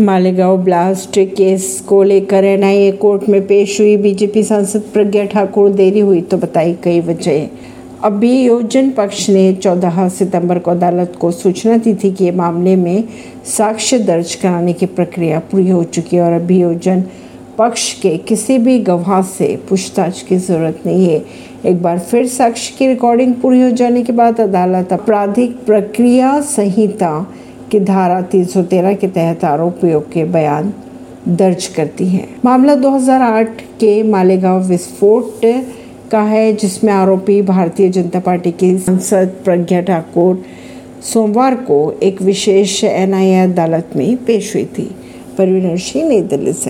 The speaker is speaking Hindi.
मालेगांव ब्लास्ट केस को लेकर एनआईए कोर्ट में पेश हुई। बीजेपी सांसद प्रज्ञा ठाकुर देरी हुई तो बताई कई वजह। अभियोजन पक्ष ने 14 सितंबर को अदालत को सूचना दी थी कि ये मामले में साक्ष्य दर्ज कराने की प्रक्रिया पूरी हो चुकी है और अभियोजन पक्ष के किसी भी गवाह से पूछताछ की ज़रूरत नहीं है। एक बार फिर साक्ष्य की रिकॉर्डिंग पूरी हो जाने के बाद अदालत आपराधिक प्रक्रिया संहिता की धारा 313 के तहत आरोपियों के बयान दर्ज करती है। मामला 2008 के मालेगांव विस्फोट का है, जिसमें आरोपी भारतीय जनता पार्टी की सांसद प्रज्ञा ठाकुर सोमवार को एक विशेष एनआईए अदालत में पेश हुई थी। परवीन सिंह नई दिल्ली से।